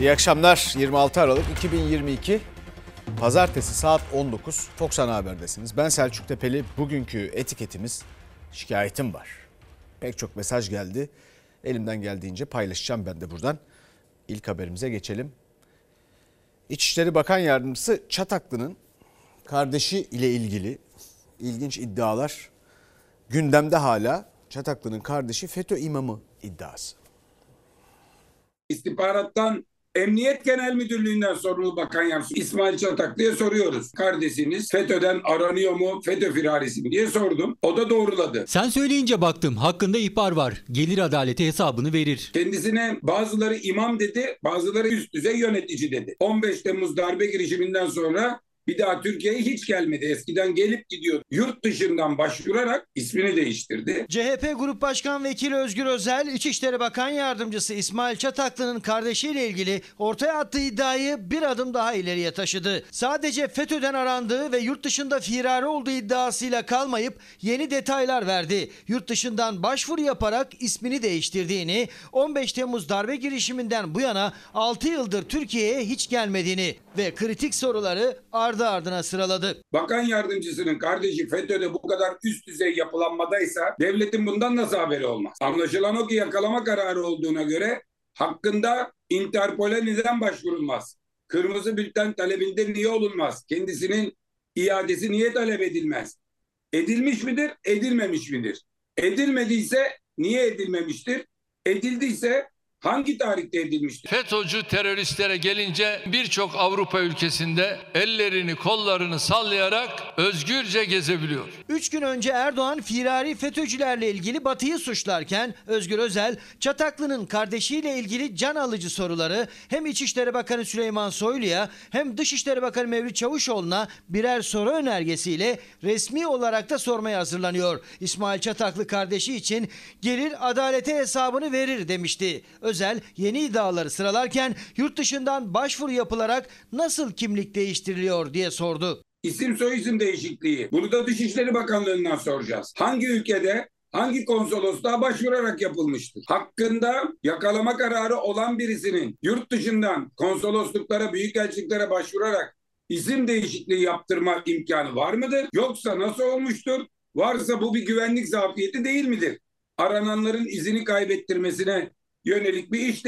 İyi akşamlar. 26 Aralık 2022 Pazartesi saat 19 Fox Ana Haber'desiniz. Ben Selçuk Tepeli. Bugünkü etiketimiz şikayetim var. Pek çok mesaj geldi. Elimden geldiğince paylaşacağım ben de buradan. İlk haberimize geçelim. İçişleri Bakan Yardımcısı Çataklı'nın kardeşi ile ilgili ilginç iddialar gündemde hala. Çataklı'nın kardeşi FETÖ imamı iddiası. İstihbarattan Emniyet Genel Müdürlüğü'nden sorumlu Bakan Yardımcısı İsmail Çataklı'ya soruyoruz. Kardeşiniz FETÖ'den aranıyor mu, FETÖ firarisi mi diye sordum. O da doğruladı. Sen söyleyince baktım hakkında ihbar var. Gelir adaleti hesabını verir. Kendisine bazıları imam dedi, bazıları üst düzey yönetici dedi. 15 Temmuz darbe girişiminden sonra bir daha Türkiye'ye hiç gelmedi. Eskiden gelip gidiyor. Yurt dışından başvurarak ismini değiştirdi. CHP Grup Başkan Vekili Özgür Özel, İçişleri Bakan Yardımcısı İsmail Çataklı'nın kardeşiyle ilgili ortaya attığı iddiayı bir adım daha ileriye taşıdı. Sadece FETÖ'den arandığı ve yurt dışında firari olduğu iddiasıyla kalmayıp yeni detaylar verdi. Yurt dışından başvuru yaparak ismini değiştirdiğini, 15 Temmuz darbe girişiminden bu yana 6 yıldır Türkiye'ye hiç gelmediğini ve kritik soruları ardı ardına sıraladı. Bakan yardımcısının kardeşi FETÖ'de bu kadar üst düzey yapılanmadaysa devletin bundan nasıl haberi olmaz? Anlaşılan o ki yakalama kararı olduğuna göre hakkında Interpol'e neden başvurulmaz? Kırmızı bülten talebinde niye olunmaz? Kendisinin iadesi niye talep edilmez? Edilmiş midir, edilmemiş midir? Edilmediyse niye edilmemiştir? Edildiyse hangi tarihte edilmiştir? FETÖ'cü teröristlere gelince birçok Avrupa ülkesinde ellerini kollarını sallayarak özgürce gezebiliyor. Üç gün önce Erdoğan firari FETÖ'cülerle ilgili Batı'yı suçlarken Özgür Özel, Çataklı'nın kardeşiyle ilgili can alıcı soruları hem İçişleri Bakanı Süleyman Soylu'ya hem Dışişleri Bakanı Mevlüt Çavuşoğlu'na birer soru önergesiyle resmi olarak da sormaya hazırlanıyor. İsmail Çataklı kardeşi için gelir adalete hesabını verir demişti. Özel yeni iddiaları sıralarken yurt dışından başvuru yapılarak nasıl kimlik değiştiriliyor diye sordu. İsim soyisim değişikliği. Bunu da Dışişleri Bakanlığı'ndan soracağız. Hangi ülkede hangi konsolosluğa başvurarak yapılmıştır? Hakkında yakalama kararı olan birisinin yurt dışından konsolosluklara, büyükelçiliklere başvurarak isim değişikliği yaptırma imkanı var mıdır? Yoksa nasıl olmuştur? Varsa bu bir güvenlik zafiyeti değil midir? Arananların izini kaybettirmesine yönelik bir iş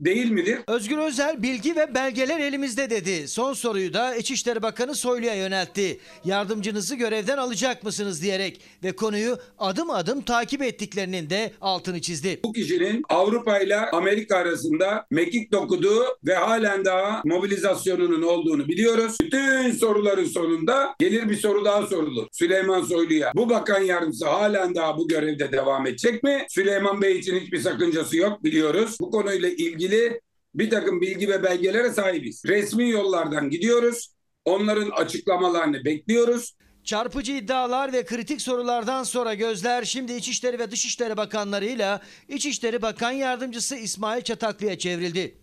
değil midir? Özgür Özel bilgi ve belgeler elimizde dedi. Son soruyu da İçişleri Bakanı Soylu'ya yöneltti. Yardımcınızı görevden alacak mısınız diyerek ve konuyu adım adım takip ettiklerinin de altını çizdi. Bu kişinin Avrupa ile Amerika arasında mekik dokuduğu ve halen daha mobilizasyonunun olduğunu biliyoruz. Bütün soruların sonunda gelir bir soru daha sorulur. Süleyman Soylu'ya bu bakan yardımcısı halen daha bu görevde devam edecek mi? Süleyman Bey için hiçbir sakıncası yok biliyoruz. Bu konuyla ilgili bir takım bilgi ve belgelere sahibiz. Resmi yollardan gidiyoruz. Onların açıklamalarını bekliyoruz. Çarpıcı iddialar ve kritik sorulardan sonra gözler şimdi İçişleri ve Dışişleri Bakanlarıyla İçişleri Bakan Yardımcısı İsmail Çataklı'ya çevrildi.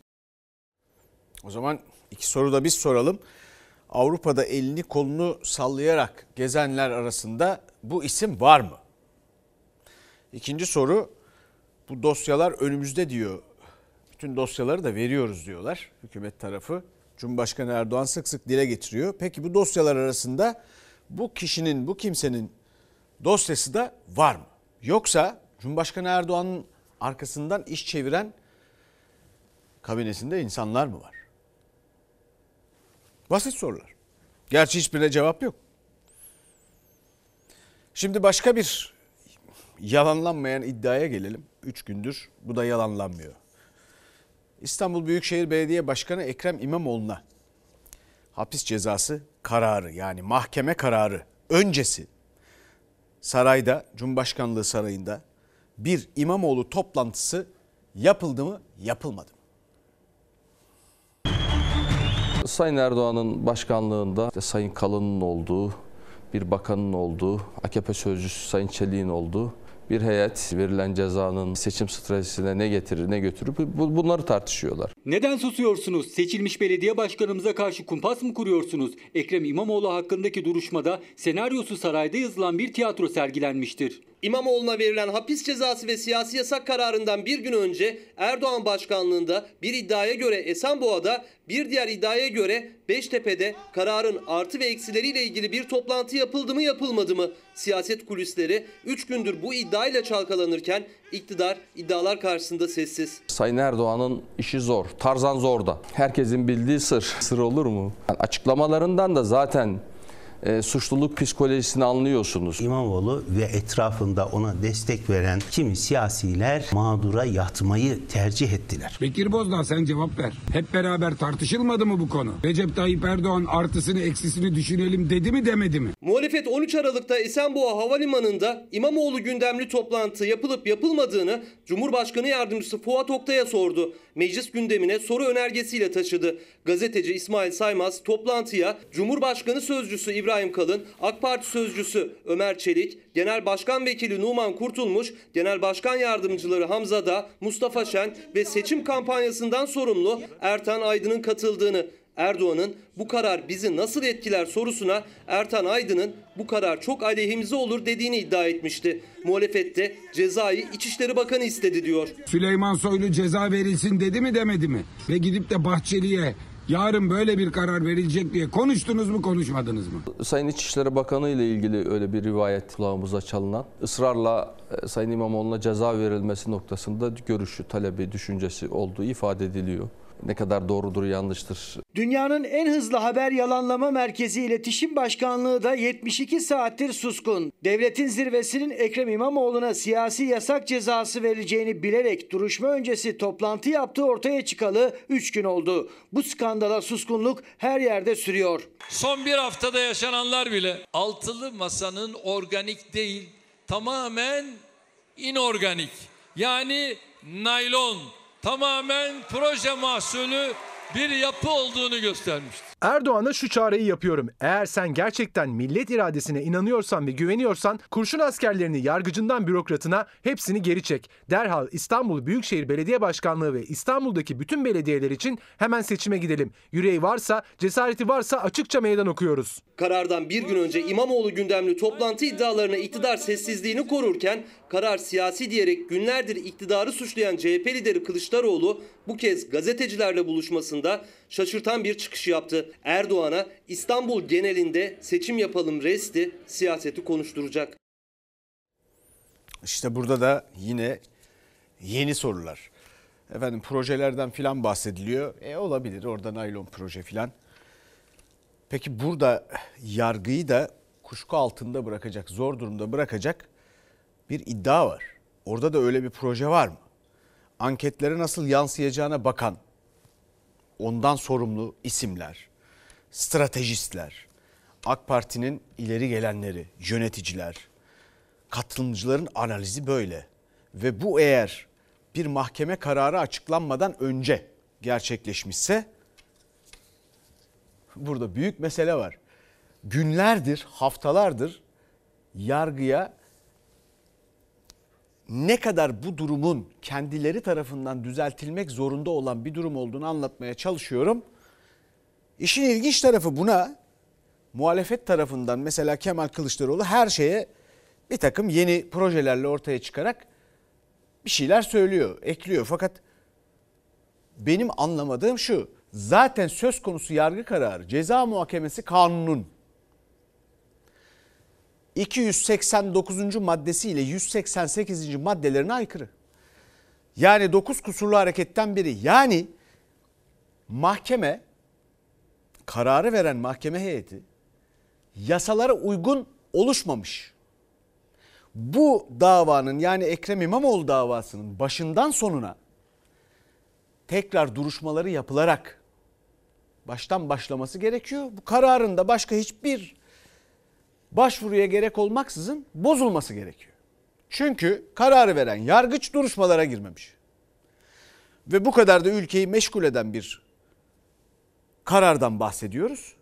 O zaman iki soru da biz soralım. Avrupa'da elini kolunu sallayarak gezenler arasında bu isim var mı? İkinci soru bu dosyalar önümüzde diyor. Bütün dosyaları da veriyoruz diyorlar hükümet tarafı. Cumhurbaşkanı Erdoğan sık sık dile getiriyor. Peki bu dosyalar arasında bu kişinin, bu kimsenin dosyası da var mı? Yoksa Cumhurbaşkanı Erdoğan'ın arkasından iş çeviren kabinesinde insanlar mı var? Basit sorular. Gerçi hiçbirine cevap yok. Şimdi başka bir yalanlanmayan iddiaya gelelim. Üç gündür bu da yalanlanmıyor. İstanbul Büyükşehir Belediye Başkanı Ekrem İmamoğlu'na hapis cezası kararı yani mahkeme kararı öncesi sarayda Cumhurbaşkanlığı Sarayı'nda bir İmamoğlu toplantısı yapıldı mı yapılmadı mı? Sayın Erdoğan'ın başkanlığında işte Sayın Kalın'ın olduğu, bir bakanın olduğu, AKP sözcüsü Sayın Çelik'in olduğu bir heyet verilen cezanın seçim stratejisine ne getirir ne götürür bu- bunları tartışıyorlar. Neden susuyorsunuz? Seçilmiş belediye başkanımıza karşı kumpas mı kuruyorsunuz? Ekrem İmamoğlu hakkındaki duruşmada senaryosu sarayda yazılan bir tiyatro sergilenmiştir. İmamoğlu'na verilen hapis cezası ve siyasi yasak kararından bir gün önce Erdoğan başkanlığında bir iddiaya göre Esenboğa'da bir diğer iddiaya göre Beştepe'de kararın artı ve eksileriyle ilgili bir toplantı yapıldı mı yapılmadı mı? Siyaset kulisleri 3 gündür bu iddiayla çalkalanırken iktidar iddialar karşısında sessiz. Sayın Erdoğan'ın işi zor. Tarzan zor da. Herkesin bildiği sır. Sır olur mu? Yani açıklamalarından da zaten e, suçluluk psikolojisini anlıyorsunuz. İmamoğlu ve etrafında ona destek veren kimi siyasiler mağdura yatmayı tercih ettiler. Bekir Bozdağ sen cevap ver. Hep beraber tartışılmadı mı bu konu? Recep Tayyip Erdoğan artısını eksisini düşünelim dedi mi demedi mi? Muhalefet 13 Aralık'ta Esenboğa Havalimanı'nda İmamoğlu gündemli toplantı yapılıp yapılmadığını Cumhurbaşkanı Yardımcısı Fuat Oktay'a sordu. Meclis gündemine soru önergesiyle taşıdı. Gazeteci İsmail Saymaz toplantıya Cumhurbaşkanı Sözcüsü İbrahim Kalın, AK Parti Sözcüsü Ömer Çelik, Genel Başkan Vekili Numan Kurtulmuş, Genel Başkan Yardımcıları Hamza Da, Mustafa Şen ve seçim kampanyasından sorumlu Ertan Aydın'ın katıldığını Erdoğan'ın bu karar bizi nasıl etkiler sorusuna Ertan Aydın'ın bu karar çok aleyhimize olur dediğini iddia etmişti. Muhalefette cezayı İçişleri Bakanı istedi diyor. Süleyman Soylu ceza verilsin dedi mi demedi mi? Ve gidip de Bahçeli'ye yarın böyle bir karar verilecek diye konuştunuz mu konuşmadınız mı? Sayın İçişleri Bakanı ile ilgili öyle bir rivayet kulağımıza çalınan ısrarla e, Sayın İmamoğlu'na ceza verilmesi noktasında görüşü, talebi, düşüncesi olduğu ifade ediliyor. Ne kadar doğrudur, yanlıştır Dünyanın en hızlı haber yalanlama merkezi İletişim Başkanlığı da 72 saattir suskun. Devletin zirvesinin Ekrem İmamoğlu'na siyasi yasak cezası verileceğini bilerek duruşma öncesi toplantı yaptığı ortaya çıkalı 3 gün oldu. Bu skandala suskunluk her yerde sürüyor. Son bir haftada yaşananlar bile altılı masanın organik değil tamamen inorganik yani naylon tamamen proje mahsulü bir yapı olduğunu göstermiştir. Erdoğan'a şu çağrıyı yapıyorum. Eğer sen gerçekten millet iradesine inanıyorsan ve güveniyorsan kurşun askerlerini yargıcından bürokratına hepsini geri çek. Derhal İstanbul Büyükşehir Belediye Başkanlığı ve İstanbul'daki bütün belediyeler için hemen seçime gidelim. Yüreği varsa, cesareti varsa açıkça meydan okuyoruz. Karardan bir gün önce İmamoğlu gündemli toplantı iddialarına iktidar sessizliğini korurken karar siyasi diyerek günlerdir iktidarı suçlayan CHP lideri Kılıçdaroğlu bu kez gazetecilerle buluşmasında şaşırtan bir çıkış yaptı. Erdoğan'a İstanbul genelinde seçim yapalım resti siyaseti konuşturacak. İşte burada da yine yeni sorular. Efendim projelerden filan bahsediliyor. E olabilir orada naylon proje filan. Peki burada yargıyı da kuşku altında bırakacak, zor durumda bırakacak bir iddia var. Orada da öyle bir proje var mı? Anketlere nasıl yansıyacağına bakan, ondan sorumlu isimler, stratejistler, AK Parti'nin ileri gelenleri, yöneticiler, katılımcıların analizi böyle. Ve bu eğer bir mahkeme kararı açıklanmadan önce gerçekleşmişse burada büyük mesele var. Günlerdir, haftalardır yargıya ne kadar bu durumun kendileri tarafından düzeltilmek zorunda olan bir durum olduğunu anlatmaya çalışıyorum. İşin ilginç tarafı buna muhalefet tarafından mesela Kemal Kılıçdaroğlu her şeye bir takım yeni projelerle ortaya çıkarak bir şeyler söylüyor, ekliyor. Fakat benim anlamadığım şu. Zaten söz konusu yargı kararı ceza muhakemesi kanunun 289. maddesi ile 188. maddelerine aykırı. Yani 9 kusurlu hareketten biri. Yani mahkeme kararı veren mahkeme heyeti yasalara uygun oluşmamış. Bu davanın yani Ekrem İmamoğlu davasının başından sonuna tekrar duruşmaları yapılarak baştan başlaması gerekiyor. Bu kararın da başka hiçbir başvuruya gerek olmaksızın bozulması gerekiyor. Çünkü kararı veren yargıç duruşmalara girmemiş. Ve bu kadar da ülkeyi meşgul eden bir karardan bahsediyoruz.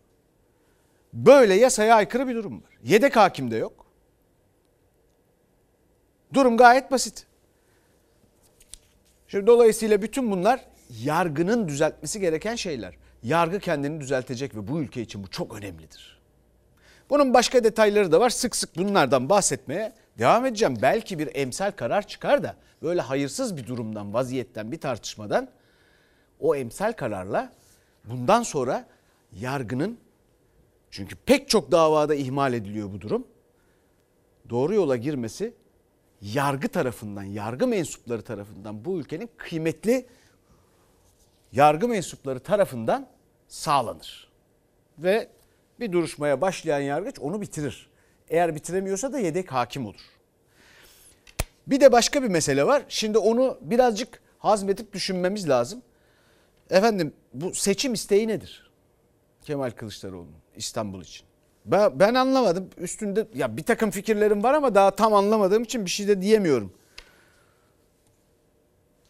Böyle yasaya aykırı bir durum var. Yedek hakim de yok. Durum gayet basit. Şimdi dolayısıyla bütün bunlar yargının düzeltmesi gereken şeyler. Yargı kendini düzeltecek ve bu ülke için bu çok önemlidir. Bunun başka detayları da var. Sık sık bunlardan bahsetmeye Devam edeceğim. Belki bir emsal karar çıkar da böyle hayırsız bir durumdan, vaziyetten, bir tartışmadan o emsal kararla bundan sonra yargının çünkü pek çok davada ihmal ediliyor bu durum. Doğru yola girmesi yargı tarafından, yargı mensupları tarafından bu ülkenin kıymetli yargı mensupları tarafından sağlanır. Ve bir duruşmaya başlayan yargıç onu bitirir. Eğer bitiremiyorsa da yedek hakim olur. Bir de başka bir mesele var. Şimdi onu birazcık hazmetip düşünmemiz lazım. Efendim bu seçim isteği nedir? Kemal Kılıçdaroğlu'nun İstanbul için. Ben, ben anlamadım. Üstünde ya bir takım fikirlerim var ama daha tam anlamadığım için bir şey de diyemiyorum.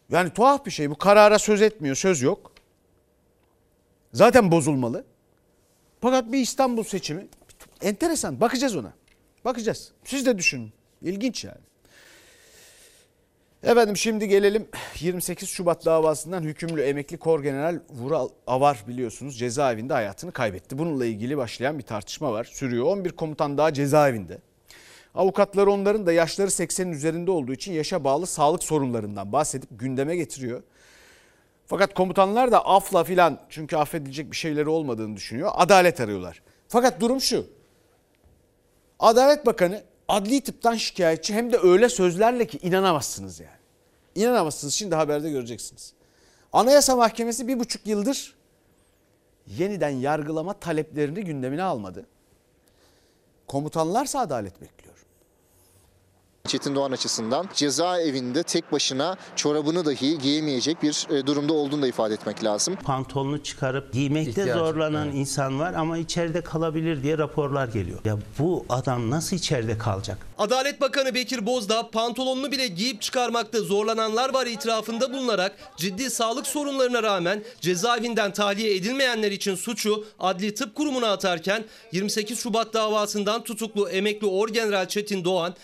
Yani tuhaf bir şey. Bu karara söz etmiyor, söz yok. Zaten bozulmalı. Fakat bir İstanbul seçimi enteresan. Bakacağız ona. Bakacağız. Siz de düşünün. İlginç yani. Efendim şimdi gelelim 28 Şubat davasından hükümlü emekli kor general Vural Avar biliyorsunuz cezaevinde hayatını kaybetti. Bununla ilgili başlayan bir tartışma var. Sürüyor. 11 komutan daha cezaevinde. Avukatlar onların da yaşları 80'in üzerinde olduğu için yaşa bağlı sağlık sorunlarından bahsedip gündeme getiriyor. Fakat komutanlar da afla filan çünkü affedilecek bir şeyleri olmadığını düşünüyor. Adalet arıyorlar. Fakat durum şu. Adalet Bakanı adli tıptan şikayetçi hem de öyle sözlerle ki inanamazsınız yani. İnanamazsınız şimdi haberde göreceksiniz. Anayasa Mahkemesi bir buçuk yıldır yeniden yargılama taleplerini gündemine almadı. Komutanlarsa adalet bekliyor. Çetin Doğan açısından cezaevinde tek başına çorabını dahi giyemeyecek bir e, durumda olduğunu da ifade etmek lazım. Pantolonu çıkarıp giymekte İhtiyacı, zorlanan evet. insan var ama içeride kalabilir diye raporlar geliyor. Ya bu adam nasıl içeride kalacak? Adalet Bakanı Bekir Bozdağ pantolonunu bile giyip çıkarmakta zorlananlar var itirafında bulunarak ciddi sağlık sorunlarına rağmen cezaevinden tahliye edilmeyenler için suçu Adli Tıp Kurumu'na atarken 28 Şubat davasından tutuklu emekli Orgeneral Çetin Doğan,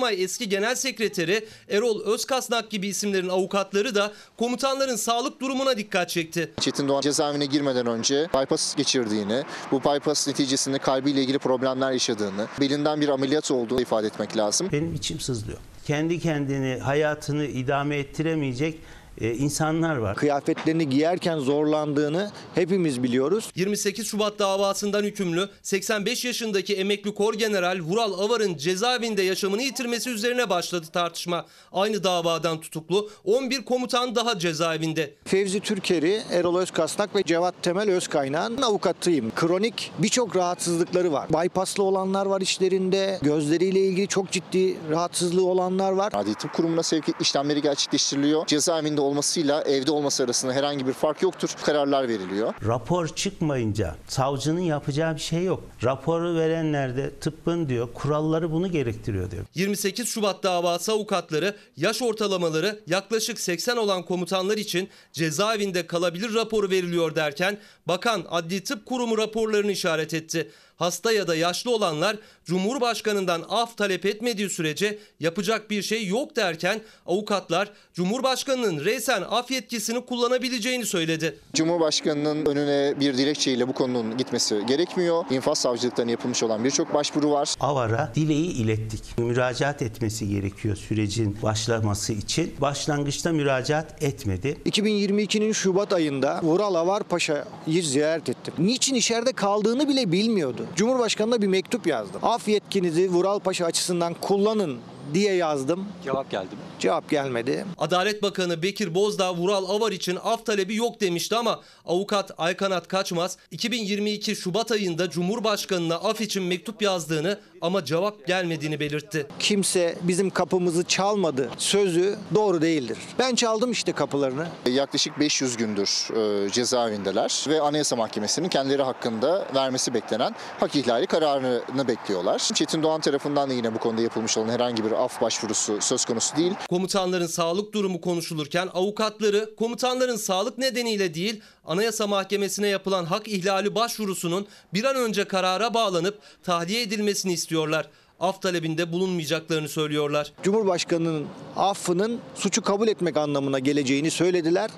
Genelkurmay eski Genel Sekreteri Erol Özkasnak gibi isimlerin avukatları da komutanların sağlık durumuna dikkat çekti. Çetin Doğan cezaevine girmeden önce bypass geçirdiğini, bu bypass neticesinde kalbiyle ilgili problemler yaşadığını, belinden bir ameliyat olduğunu ifade etmek lazım. Benim içim sızlıyor. Kendi kendini, hayatını idame ettiremeyecek e, insanlar var. kıyafetlerini giyerken zorlandığını hepimiz biliyoruz. 28 Şubat davasından hükümlü 85 yaşındaki emekli kor general Vural Avar'ın cezaevinde yaşamını yitirmesi üzerine başladı tartışma. Aynı davadan tutuklu 11 komutan daha cezaevinde. Fevzi Türkeri, Erol Özkasnak ve Cevat Temel Özkaynak'ın avukatıyım. Kronik birçok rahatsızlıkları var. Bypasslı olanlar var işlerinde. Gözleriyle ilgili çok ciddi rahatsızlığı olanlar var. Adli Tıp Kurumu'na sevk işlemleri gerçekleştiriliyor. Cezaevinde olmasıyla evde olması arasında herhangi bir fark yoktur. Kararlar veriliyor. Rapor çıkmayınca savcının yapacağı bir şey yok. Raporu verenler de tıbbın diyor kuralları bunu gerektiriyor diyor. 28 Şubat davası avukatları yaş ortalamaları yaklaşık 80 olan komutanlar için cezaevinde kalabilir raporu veriliyor derken bakan Adli Tıp Kurumu raporlarını işaret etti. Hasta ya da yaşlı olanlar Cumhurbaşkanından af talep etmediği sürece yapacak bir şey yok derken avukatlar Cumhurbaşkanının reysen af yetkisini kullanabileceğini söyledi. Cumhurbaşkanının önüne bir dilekçeyle bu konunun gitmesi gerekmiyor. İnfaz savcılıklarına yapılmış olan birçok başvuru var. Avar'a dileği ilettik. Müracaat etmesi gerekiyor sürecin başlaması için. Başlangıçta müracaat etmedi. 2022'nin Şubat ayında Vural Avar Paşa'yı ziyaret ettim. Niçin içeride kaldığını bile bilmiyordu. Cumhurbaşkanına bir mektup yazdım. Af yetkinizi Vural Paşa açısından kullanın diye yazdım. Cevap geldi mi? Cevap gelmedi. Adalet Bakanı Bekir Bozdağ Vural Avar için af talebi yok demişti ama avukat Aykanat Kaçmaz 2022 Şubat ayında Cumhurbaşkanına af için mektup yazdığını ama cevap gelmediğini belirtti. Kimse bizim kapımızı çalmadı sözü doğru değildir. Ben çaldım işte kapılarını. Yaklaşık 500 gündür e, cezaevindeler ve Anayasa Mahkemesi'nin kendileri hakkında vermesi beklenen hak ihlali kararını bekliyorlar. Çetin Doğan tarafından da yine bu konuda yapılmış olan herhangi bir af başvurusu söz konusu değil. Komutanların sağlık durumu konuşulurken avukatları komutanların sağlık nedeniyle değil Anayasa Mahkemesi'ne yapılan hak ihlali başvurusunun bir an önce karara bağlanıp tahliye edilmesini istiyorlar. Af talebinde bulunmayacaklarını söylüyorlar. Cumhurbaşkanının affının suçu kabul etmek anlamına geleceğini söylediler.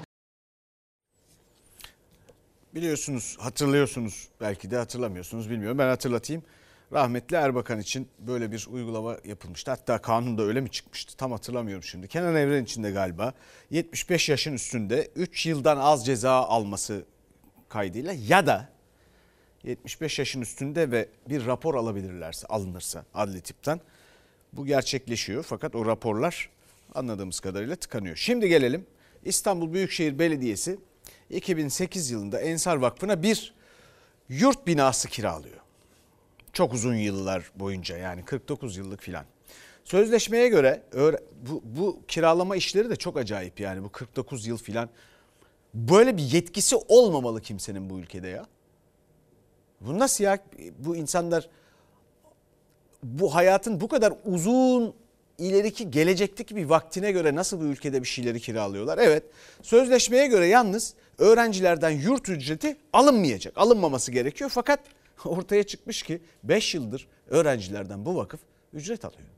Biliyorsunuz, hatırlıyorsunuz belki de hatırlamıyorsunuz bilmiyorum. Ben hatırlatayım. Rahmetli Erbakan için böyle bir uygulama yapılmıştı. Hatta kanun da öyle mi çıkmıştı tam hatırlamıyorum şimdi. Kenan Evren için de galiba 75 yaşın üstünde 3 yıldan az ceza alması kaydıyla ya da 75 yaşın üstünde ve bir rapor alabilirlerse alınırsa adli tipten bu gerçekleşiyor. Fakat o raporlar anladığımız kadarıyla tıkanıyor. Şimdi gelelim İstanbul Büyükşehir Belediyesi 2008 yılında Ensar Vakfı'na bir yurt binası kiralıyor. Çok uzun yıllar boyunca yani 49 yıllık filan. Sözleşmeye göre bu, bu kiralama işleri de çok acayip yani bu 49 yıl filan. Böyle bir yetkisi olmamalı kimsenin bu ülkede ya. Bu nasıl ya? Bu insanlar bu hayatın bu kadar uzun ileriki gelecekteki bir vaktine göre nasıl bu ülkede bir şeyleri kiralıyorlar? Evet sözleşmeye göre yalnız öğrencilerden yurt ücreti alınmayacak. Alınmaması gerekiyor fakat ortaya çıkmış ki 5 yıldır öğrencilerden bu vakıf ücret alıyor.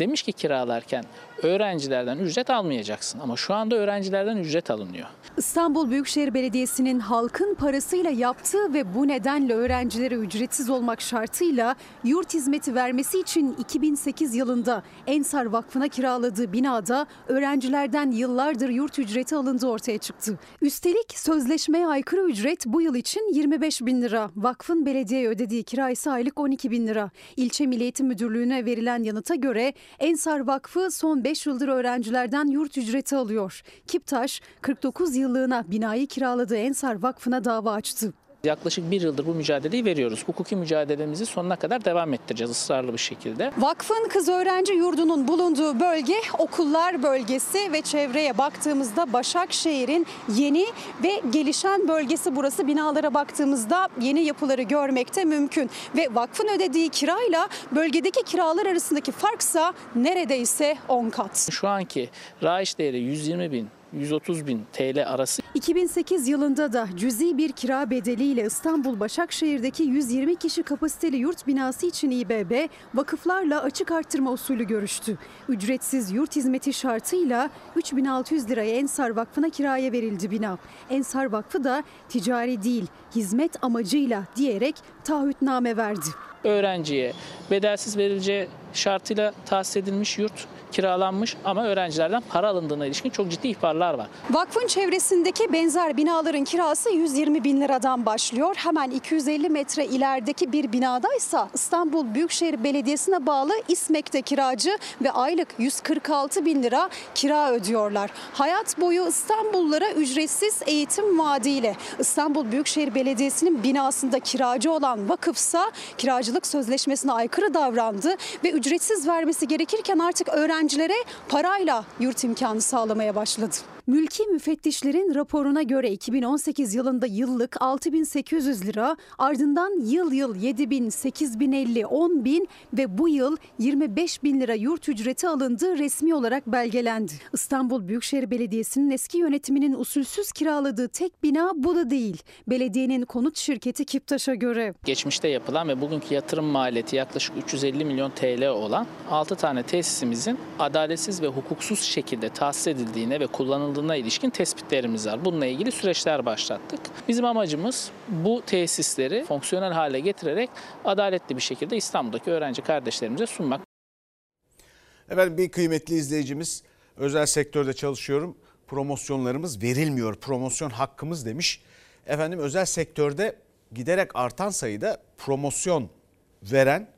Demiş ki kiralarken öğrencilerden ücret almayacaksın ama şu anda öğrencilerden ücret alınıyor. İstanbul Büyükşehir Belediyesi'nin halkın parasıyla yaptığı ve bu nedenle öğrencilere ücretsiz olmak şartıyla yurt hizmeti vermesi için 2008 yılında Ensar Vakfı'na kiraladığı binada öğrencilerden yıllardır yurt ücreti alındığı ortaya çıktı. Üstelik sözleşmeye aykırı ücret bu yıl için 25 bin lira. Vakfın belediyeye ödediği kira ise aylık 12 bin lira. İlçe Milli Eğitim Müdürlüğü'ne verilen yanıta göre Ensar Vakfı son 5 yıldır öğrencilerden yurt ücreti alıyor. Kiptaş 49 yıllığına binayı kiraladığı Ensar Vakfı'na dava açtı. Yaklaşık bir yıldır bu mücadeleyi veriyoruz. Hukuki mücadelemizi sonuna kadar devam ettireceğiz ısrarlı bir şekilde. Vakfın kız öğrenci yurdunun bulunduğu bölge okullar bölgesi ve çevreye baktığımızda Başakşehir'in yeni ve gelişen bölgesi burası. Binalara baktığımızda yeni yapıları görmekte mümkün. Ve vakfın ödediği kirayla bölgedeki kiralar arasındaki farksa neredeyse 10 kat. Şu anki raiş değeri 120 bin 130 bin TL arası. 2008 yılında da cüzi bir kira bedeliyle İstanbul Başakşehir'deki 120 kişi kapasiteli yurt binası için İBB vakıflarla açık arttırma usulü görüştü. Ücretsiz yurt hizmeti şartıyla 3600 liraya Ensar Vakfı'na kiraya verildi bina. Ensar Vakfı da ticari değil hizmet amacıyla diyerek taahhütname verdi. Öğrenciye bedelsiz verileceği şartıyla tahsis edilmiş yurt kiralanmış ama öğrencilerden para alındığına ilişkin çok ciddi ihbarlar var. Vakfın çevresindeki benzer binaların kirası 120 bin liradan başlıyor. Hemen 250 metre ilerideki bir binadaysa İstanbul Büyükşehir Belediyesi'ne bağlı İSMEK'te kiracı ve aylık 146 bin lira kira ödüyorlar. Hayat boyu İstanbullulara ücretsiz eğitim vaadiyle İstanbul Büyükşehir Belediyesi'nin binasında kiracı olan vakıfsa kiracılık sözleşmesine aykırı davrandı ve ücretsiz vermesi gerekirken artık öğrencilere parayla yurt imkanı sağlamaya başladı. Mülki müfettişlerin raporuna göre 2018 yılında yıllık 6800 lira, ardından yıl yıl 7000, 8050, 10000 ve bu yıl 25 bin lira yurt ücreti alındığı resmi olarak belgelendi. İstanbul Büyükşehir Belediyesi'nin eski yönetiminin usulsüz kiraladığı tek bina bu da değil. Belediyenin konut şirketi Kiptaş'a göre. Geçmişte yapılan ve bugünkü yatırım maliyeti yaklaşık 350 milyon TL olan 6 tane tesisimizin adaletsiz ve hukuksuz şekilde tahsis edildiğine ve kullanıldığına ilişkin tespitlerimiz var. Bununla ilgili süreçler başlattık. Bizim amacımız bu tesisleri fonksiyonel hale getirerek adaletli bir şekilde İstanbul'daki öğrenci kardeşlerimize sunmak. Efendim bir kıymetli izleyicimiz özel sektörde çalışıyorum. Promosyonlarımız verilmiyor. Promosyon hakkımız demiş. Efendim özel sektörde giderek artan sayıda promosyon veren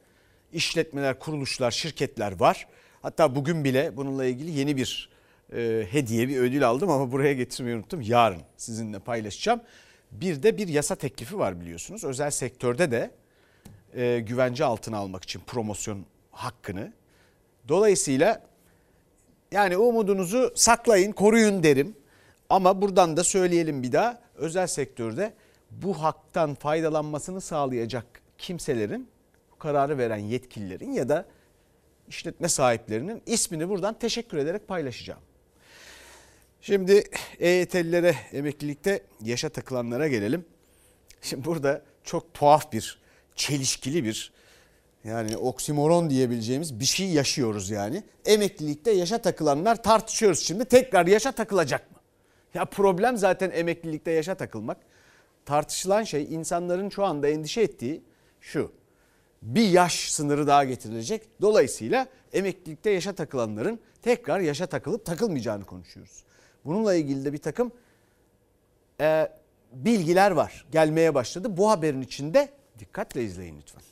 işletmeler, kuruluşlar, şirketler var. Hatta bugün bile bununla ilgili yeni bir e, hediye bir ödül aldım ama buraya getirmeyi unuttum. Yarın sizinle paylaşacağım. Bir de bir yasa teklifi var biliyorsunuz. Özel sektörde de e, güvence altına almak için promosyon hakkını. Dolayısıyla yani umudunuzu saklayın, koruyun derim. Ama buradan da söyleyelim bir daha özel sektörde bu haktan faydalanmasını sağlayacak kimselerin, kararı veren yetkililerin ya da işletme sahiplerinin ismini buradan teşekkür ederek paylaşacağım. Şimdi EYT'lilere emeklilikte yaşa takılanlara gelelim. Şimdi burada çok tuhaf bir, çelişkili bir yani oksimoron diyebileceğimiz bir şey yaşıyoruz yani. Emeklilikte yaşa takılanlar tartışıyoruz şimdi. Tekrar yaşa takılacak mı? Ya problem zaten emeklilikte yaşa takılmak. tartışılan şey insanların şu anda endişe ettiği şu. Bir yaş sınırı daha getirilecek. Dolayısıyla emeklilikte yaşa takılanların tekrar yaşa takılıp takılmayacağını konuşuyoruz. Bununla ilgili de bir takım e, bilgiler var. Gelmeye başladı. Bu haberin içinde dikkatle izleyin lütfen.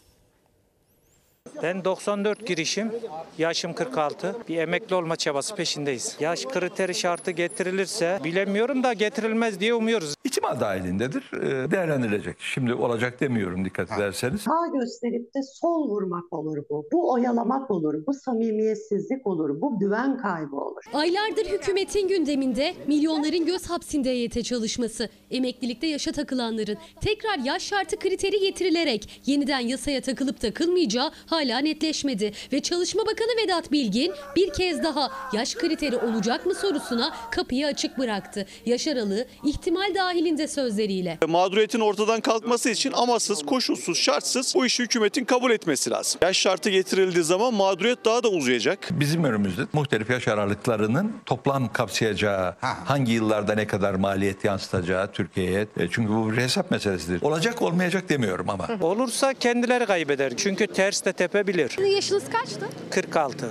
Ben 94 girişim, yaşım 46. Bir emekli olma çabası peşindeyiz. Yaş kriteri şartı getirilirse bilemiyorum da getirilmez diye umuyoruz. İhtimal dahilindedir. Ee, Değerlendirilecek. Şimdi olacak demiyorum dikkat ederseniz. Sağ gösterip de sol vurmak olur bu. Bu oyalamak olur. Bu samimiyetsizlik olur. Bu güven kaybı olur. Aylardır hükümetin gündeminde milyonların göz hapsinde EYT çalışması. Emeklilikte yaşa takılanların tekrar yaş şartı kriteri getirilerek yeniden yasaya takılıp takılmayacağı hala netleşmedi. Ve Çalışma Bakanı Vedat Bilgin bir kez daha yaş kriteri olacak mı sorusuna kapıyı açık bıraktı. Yaş aralığı ihtimal dahilinde sözleriyle. Mağduriyetin ortadan kalkması için amasız, koşulsuz, şartsız bu işi hükümetin kabul etmesi lazım. Yaş şartı getirildiği zaman mağduriyet daha da uzayacak. Bizim önümüzde muhtelif yaş aralıklarının toplam kapsayacağı, hangi yıllarda ne kadar maliyet yansıtacağı Türkiye'ye. E, Çünkü bu bir hesap meselesidir. Olacak olmayacak demiyorum ama. Olursa kendileri kaybeder. Çünkü ters de tepebilir. Yaşınız kaçtı? 46.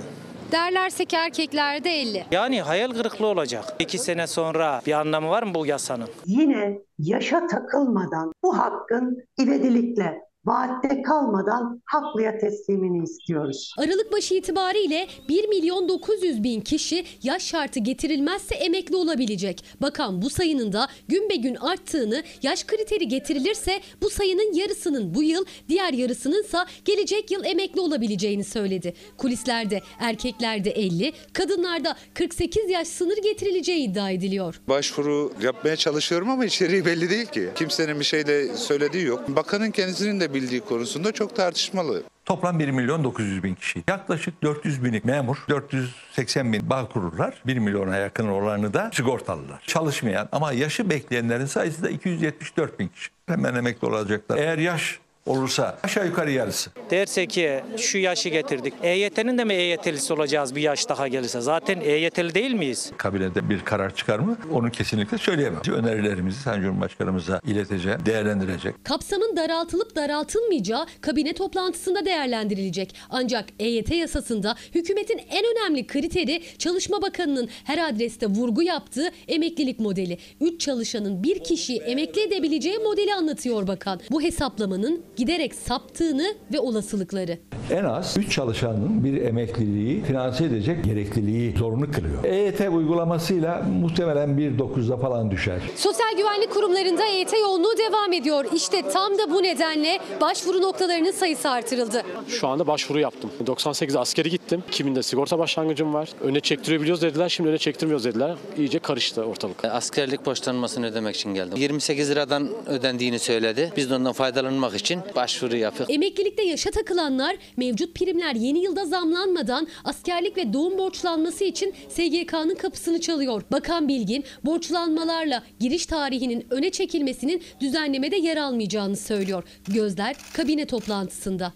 Derlerse ki erkeklerde 50. Yani hayal kırıklığı olacak. İki sene sonra bir anlamı var mı bu yasanın? Yine yaşa takılmadan bu hakkın ivedilikle vaatte kalmadan haklıya teslimini istiyoruz. Aralık başı itibariyle 1 milyon 900 bin kişi yaş şartı getirilmezse emekli olabilecek. Bakan bu sayının da gün be gün arttığını, yaş kriteri getirilirse bu sayının yarısının bu yıl, diğer yarısınınsa gelecek yıl emekli olabileceğini söyledi. Kulislerde erkeklerde 50, kadınlarda 48 yaş sınır getirileceği iddia ediliyor. Başvuru yapmaya çalışıyorum ama içeriği belli değil ki. Kimsenin bir şey de söylediği yok. Bakanın kendisinin de bildiği konusunda çok tartışmalı. Toplam 1 milyon 900 bin kişi. Yaklaşık 400 binlik memur, 480 bin bağ kururlar. 1 milyona yakın olanı da sigortalılar. Çalışmayan ama yaşı bekleyenlerin sayısı da 274 bin kişi. Hemen emekli olacaklar. Eğer yaş olursa aşağı yukarı yarısı. Derse ki şu yaşı getirdik. EYT'nin de mi EYT'lisi olacağız bir yaş daha gelirse? Zaten EYT'li değil miyiz? Kabinede bir karar çıkar mı? Onu kesinlikle söyleyemem. Önerilerimizi Sayın Cumhurbaşkanımıza ileteceğim, değerlendirecek. Kapsamın daraltılıp daraltılmayacağı kabine toplantısında değerlendirilecek. Ancak EYT yasasında hükümetin en önemli kriteri Çalışma Bakanı'nın her adreste vurgu yaptığı emeklilik modeli. 3 çalışanın bir kişiyi emekli edebileceği modeli anlatıyor bakan. Bu hesaplamanın giderek saptığını ve olasılıkları. En az 3 çalışanın bir emekliliği finanse edecek gerekliliği zorunu kırıyor. EYT uygulamasıyla muhtemelen 1.9'da falan düşer. Sosyal güvenlik kurumlarında EYT yoğunluğu devam ediyor. İşte tam da bu nedenle başvuru noktalarının sayısı artırıldı. Şu anda başvuru yaptım. 98 askeri gittim. 2000'de sigorta başlangıcım var. Öne çektirebiliyoruz dediler. Şimdi öne çektirmiyoruz dediler. İyice karıştı ortalık. Askerlik borçlanmasını ödemek için geldim. 28 liradan ödendiğini söyledi. Biz de ondan faydalanmak için başvuru yaptık. Emeklilikte yaşa takılanlar mevcut primler yeni yılda zamlanmadan askerlik ve doğum borçlanması için SGK'nın kapısını çalıyor. Bakan Bilgin borçlanmalarla giriş tarihinin öne çekilmesinin düzenlemede yer almayacağını söylüyor. Gözler kabine toplantısında.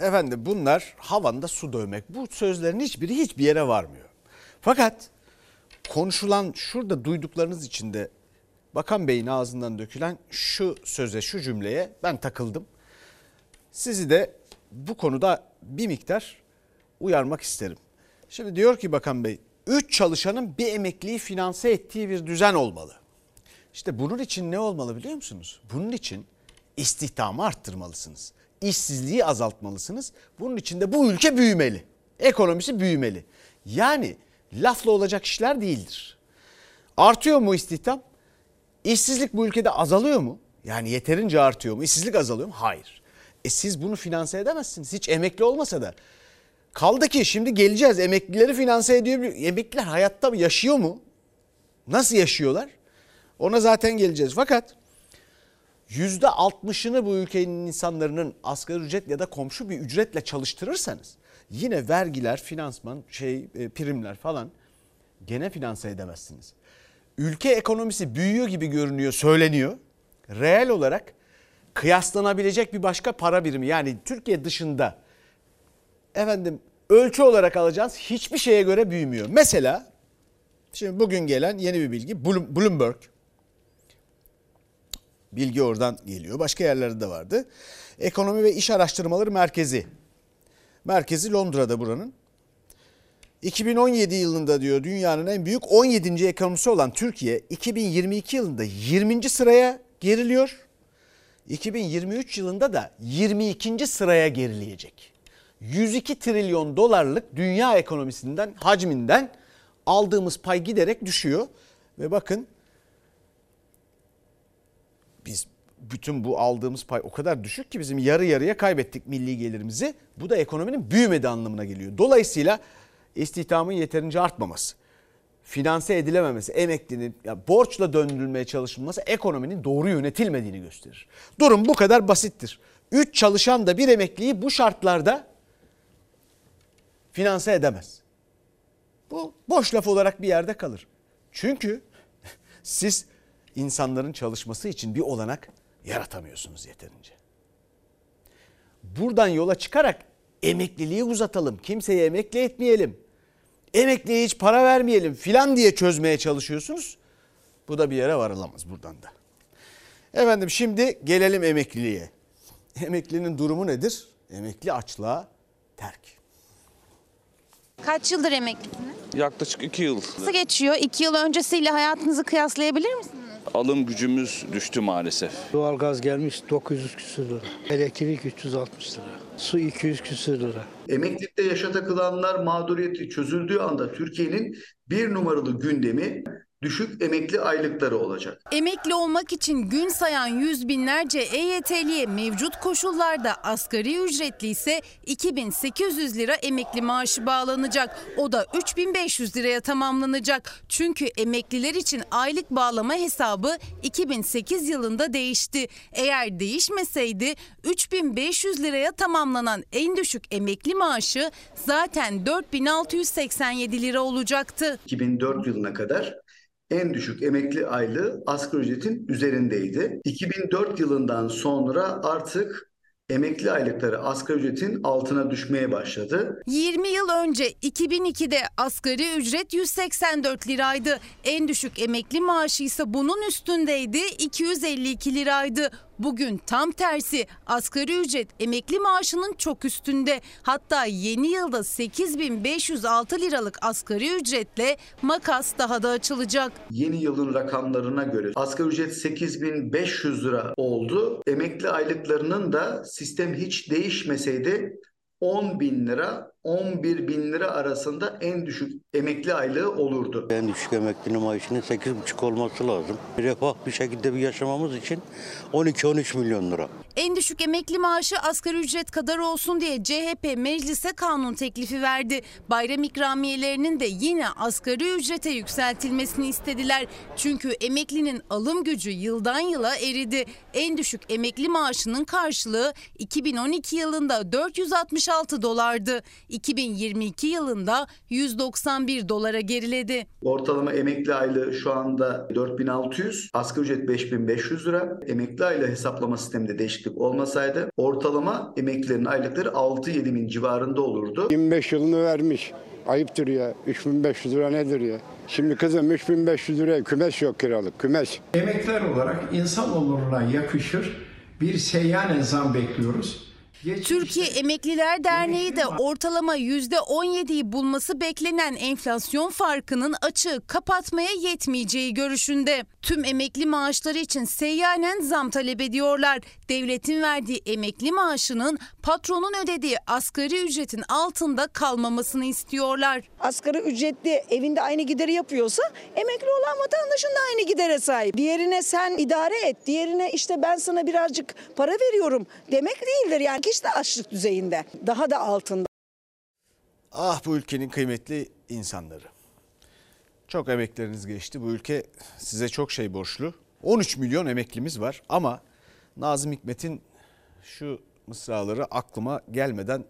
Efendim bunlar havanda su dövmek. Bu sözlerin hiçbiri hiçbir yere varmıyor. Fakat konuşulan şurada duyduklarınız içinde Bakan Bey'in ağzından dökülen şu söze, şu cümleye ben takıldım. Sizi de bu konuda bir miktar uyarmak isterim. Şimdi diyor ki Bakan Bey, 3 çalışanın bir emekliyi finanse ettiği bir düzen olmalı. İşte bunun için ne olmalı biliyor musunuz? Bunun için istihdamı arttırmalısınız. İşsizliği azaltmalısınız. Bunun için de bu ülke büyümeli. Ekonomisi büyümeli. Yani lafla olacak işler değildir. Artıyor mu istihdam? İşsizlik bu ülkede azalıyor mu? Yani yeterince artıyor mu? İşsizlik azalıyor mu? Hayır. E siz bunu finanse edemezsiniz. Hiç emekli olmasa da. Kaldı ki şimdi geleceğiz. Emeklileri finanse ediyor. Emekliler hayatta mı yaşıyor mu? Nasıl yaşıyorlar? Ona zaten geleceğiz. Fakat %60'ını bu ülkenin insanların asgari ücret ya da komşu bir ücretle çalıştırırsanız yine vergiler, finansman, şey e, primler falan gene finanse edemezsiniz. Ülke ekonomisi büyüyor gibi görünüyor, söyleniyor. Reel olarak kıyaslanabilecek bir başka para birimi yani Türkiye dışında efendim ölçü olarak alacağınız hiçbir şeye göre büyümüyor. Mesela şimdi bugün gelen yeni bir bilgi Bloomberg Bilgi oradan geliyor. Başka yerlerde de vardı. Ekonomi ve İş Araştırmaları Merkezi. Merkezi Londra'da buranın. 2017 yılında diyor dünyanın en büyük 17. ekonomisi olan Türkiye 2022 yılında 20. sıraya geriliyor. 2023 yılında da 22. sıraya gerileyecek. 102 trilyon dolarlık dünya ekonomisinden hacminden aldığımız pay giderek düşüyor. Ve bakın biz bütün bu aldığımız pay o kadar düşük ki bizim yarı yarıya kaybettik milli gelirimizi. Bu da ekonominin büyümedi anlamına geliyor. Dolayısıyla istihdamın yeterince artmaması, finanse edilememesi, emeklinin ya borçla döndürülmeye çalışılması ekonominin doğru yönetilmediğini gösterir. Durum bu kadar basittir. 3 çalışan da bir emekliyi bu şartlarda finanse edemez. Bu boş laf olarak bir yerde kalır. Çünkü siz insanların çalışması için bir olanak yaratamıyorsunuz yeterince. Buradan yola çıkarak emekliliği uzatalım, kimseye emekli etmeyelim, emekliye hiç para vermeyelim filan diye çözmeye çalışıyorsunuz. Bu da bir yere varılamaz buradan da. Efendim şimdi gelelim emekliliğe. Emeklinin durumu nedir? Emekli açlığa terk. Kaç yıldır emeklisiniz? Yaklaşık iki yıl. Nasıl geçiyor? İki yıl öncesiyle hayatınızı kıyaslayabilir misiniz? Alım gücümüz düştü maalesef. Doğalgaz gelmiş 900 küsür lira. Elektrik 360 lira. Su 200 küsür lira. Emeklilikte yaşa takılanlar mağduriyeti çözüldüğü anda Türkiye'nin bir numaralı gündemi düşük emekli aylıkları olacak. Emekli olmak için gün sayan yüz binlerce EYT'liye mevcut koşullarda asgari ücretli ise 2800 lira emekli maaşı bağlanacak. O da 3500 liraya tamamlanacak. Çünkü emekliler için aylık bağlama hesabı 2008 yılında değişti. Eğer değişmeseydi 3500 liraya tamamlanan en düşük emekli maaşı zaten 4687 lira olacaktı. 2004 yılına kadar en düşük emekli aylığı asgari ücretin üzerindeydi. 2004 yılından sonra artık emekli aylıkları asgari ücretin altına düşmeye başladı. 20 yıl önce 2002'de asgari ücret 184 liraydı. En düşük emekli maaşı ise bunun üstündeydi 252 liraydı. Bugün tam tersi asgari ücret emekli maaşının çok üstünde. Hatta yeni yılda 8506 liralık asgari ücretle makas daha da açılacak. Yeni yılın rakamlarına göre asgari ücret 8500 lira oldu. Emekli aylıklarının da sistem hiç değişmeseydi 10 bin lira 11 bin lira arasında en düşük emekli aylığı olurdu. En düşük emeklinin maaşının 8,5 olması lazım. Refah bir şekilde bir yaşamamız için 12-13 milyon lira. En düşük emekli maaşı asgari ücret kadar olsun diye CHP meclise kanun teklifi verdi. Bayram ikramiyelerinin de yine asgari ücrete yükseltilmesini istediler. Çünkü emeklinin alım gücü yıldan yıla eridi. En düşük emekli maaşının karşılığı 2012 yılında 466 dolardı. 2022 yılında 191 dolara geriledi. Ortalama emekli aylığı şu anda 4600, asgari ücret 5500 lira. Emekli aylığı hesaplama sisteminde değişiklik olmasaydı ortalama emeklilerin aylıkları 6-7 bin civarında olurdu. 25 yılını vermiş. Ayıptır ya. 3500 lira nedir ya? Şimdi kızım 3500 liraya kümes yok kiralık. Kümes. Emekler olarak insan onuruna yakışır bir seyyanen zam bekliyoruz. Türkiye Emekliler Derneği de ortalama %17'yi bulması beklenen enflasyon farkının açığı kapatmaya yetmeyeceği görüşünde. Tüm emekli maaşları için seyyanen zam talep ediyorlar. Devletin verdiği emekli maaşının patronun ödediği asgari ücretin altında kalmamasını istiyorlar. Asgari ücretli evinde aynı gideri yapıyorsa emekli olan vatandaşın da aynı gidere sahip. Diğerine sen idare et, diğerine işte ben sana birazcık para veriyorum demek değildir. Yani kişi de açlık düzeyinde, daha da altında. Ah bu ülkenin kıymetli insanları. Çok emekleriniz geçti. Bu ülke size çok şey borçlu. 13 milyon emeklimiz var ama Nazım Hikmet'in şu mısraları aklıma gelmeden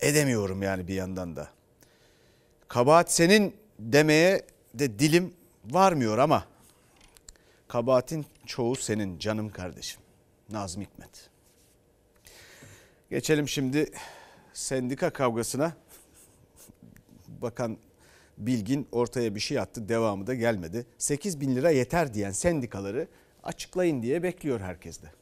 edemiyorum yani bir yandan da. Kabahat senin demeye de dilim varmıyor ama kabahatin çoğu senin canım kardeşim. Nazım Hikmet. Geçelim şimdi sendika kavgasına. Bakan Bilgin ortaya bir şey attı devamı da gelmedi. 8 bin lira yeter diyen sendikaları açıklayın diye bekliyor herkes de.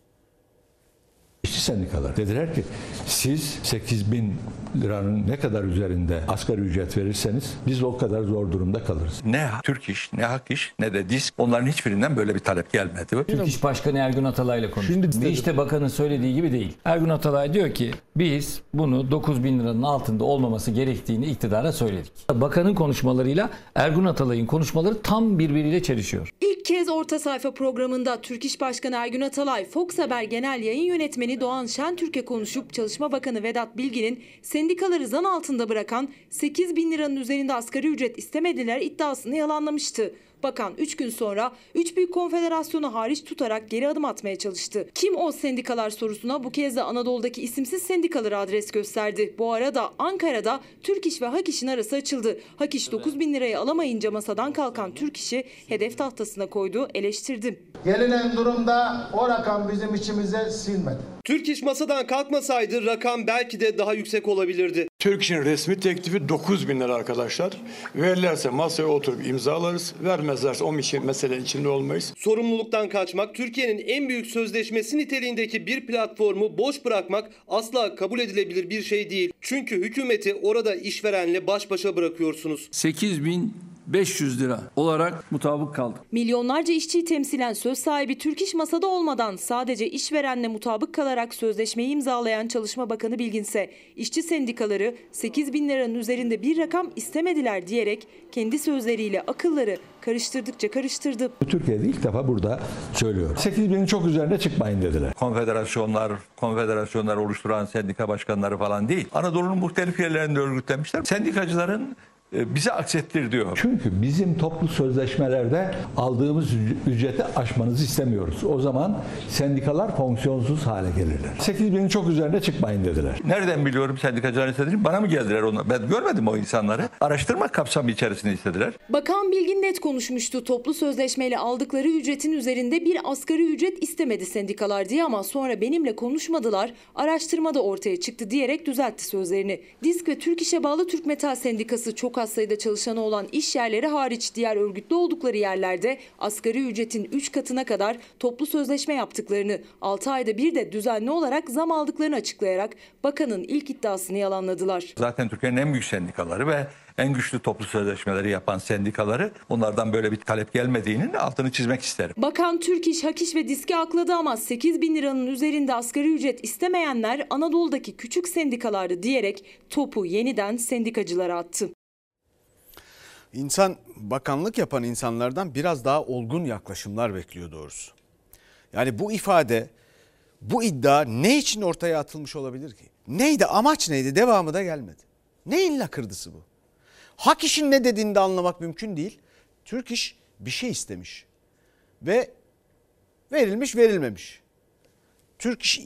İşçi sendikaları dediler ki siz 8 bin liranın ne kadar üzerinde asgari ücret verirseniz biz o kadar zor durumda kalırız. Ne Türk iş, ne Hak iş, ne de disk onların hiçbirinden böyle bir talep gelmedi. Türk İş Başkanı Ergun Atalay'la konuştum. Ve işte bakanın söylediği gibi değil. Ergun Atalay diyor ki biz bunu 9 bin liranın altında olmaması gerektiğini iktidara söyledik. Bakanın konuşmalarıyla Ergun Atalay'ın konuşmaları tam birbiriyle çelişiyor. İlk kez orta sayfa programında Türk İş Başkanı Ergün Atalay, Fox Haber Genel Yayın Yönetmeni Doğan Şentürk'e konuşup Çalışma Bakanı Vedat Bilgin'in sendikaları zan altında bırakan 8 bin liranın üzerinde asgari ücret istemediler iddiasını yalanlamıştı. Bakan 3 gün sonra 3 büyük konfederasyonu hariç tutarak geri adım atmaya çalıştı. Kim o sendikalar sorusuna bu kez de Anadolu'daki isimsiz sendikaları adres gösterdi. Bu arada Ankara'da Türk İş ve Hak İş'in arası açıldı. Hak İş 9 bin lirayı alamayınca masadan kalkan Türk İş'i hedef tahtasına koydu, eleştirdi. Gelinen durumda o rakam bizim içimize silmedi. Türk İş masadan kalkmasaydı rakam belki de daha yüksek olabilirdi. Türk İş'in resmi teklifi 9 bin lira arkadaşlar. Verirlerse masaya oturup imzalarız. Vermezlerse o meselenin içinde olmayız. Sorumluluktan kaçmak, Türkiye'nin en büyük sözleşmesi niteliğindeki bir platformu boş bırakmak asla kabul edilebilir bir şey değil. Çünkü hükümeti orada işverenle baş başa bırakıyorsunuz. 8500 lira olarak mutabık kaldık. Milyonlarca işçiyi temsilen söz sahibi Türk İş masada olmadan sadece işverenle mutabık kalarak sözleşmeyi imzalayan Çalışma Bakanı Bilginse işçi sendikaları 8 bin liranın üzerinde bir rakam istemediler diyerek kendi sözleriyle akılları karıştırdıkça karıştırdı. Türkiye'de ilk defa burada söylüyor. 8 binin çok üzerine çıkmayın dediler. Konfederasyonlar, konfederasyonlar oluşturan sendika başkanları falan değil. Anadolu'nun muhtelif yerlerinde örgütlenmişler. Sendikacıların bize aksettir diyor. Çünkü bizim toplu sözleşmelerde aldığımız ücreti aşmanızı istemiyoruz. O zaman sendikalar fonksiyonsuz hale gelirler. 8 binin çok üzerine çıkmayın dediler. Nereden biliyorum sendikacıların istediğini? Bana mı geldiler onlar? Ben görmedim o insanları. Araştırma kapsamı içerisinde istediler. Bakan Bilgin net konuşmuştu. Toplu sözleşmeyle aldıkları ücretin üzerinde bir asgari ücret istemedi sendikalar diye ama sonra benimle konuşmadılar. Araştırma da ortaya çıktı diyerek düzeltti sözlerini. Disk ve Türk İş'e bağlı Türk Metal Sendikası çok az sayıda çalışanı olan iş yerleri hariç diğer örgütlü oldukları yerlerde asgari ücretin 3 katına kadar toplu sözleşme yaptıklarını, 6 ayda bir de düzenli olarak zam aldıklarını açıklayarak bakanın ilk iddiasını yalanladılar. Zaten Türkiye'nin en büyük sendikaları ve en güçlü toplu sözleşmeleri yapan sendikaları onlardan böyle bir talep gelmediğinin altını çizmek isterim. Bakan Türk İş, Hak İş ve Disk'i akladı ama 8 bin liranın üzerinde asgari ücret istemeyenler Anadolu'daki küçük sendikalardı diyerek topu yeniden sendikacılara attı. İnsan bakanlık yapan insanlardan biraz daha olgun yaklaşımlar bekliyor doğrusu. Yani bu ifade, bu iddia ne için ortaya atılmış olabilir ki? Neydi, amaç neydi? Devamı da gelmedi. Neyin lakırdısı bu? Hak işin ne dediğini de anlamak mümkün değil. Türk iş bir şey istemiş ve verilmiş verilmemiş. Türk iş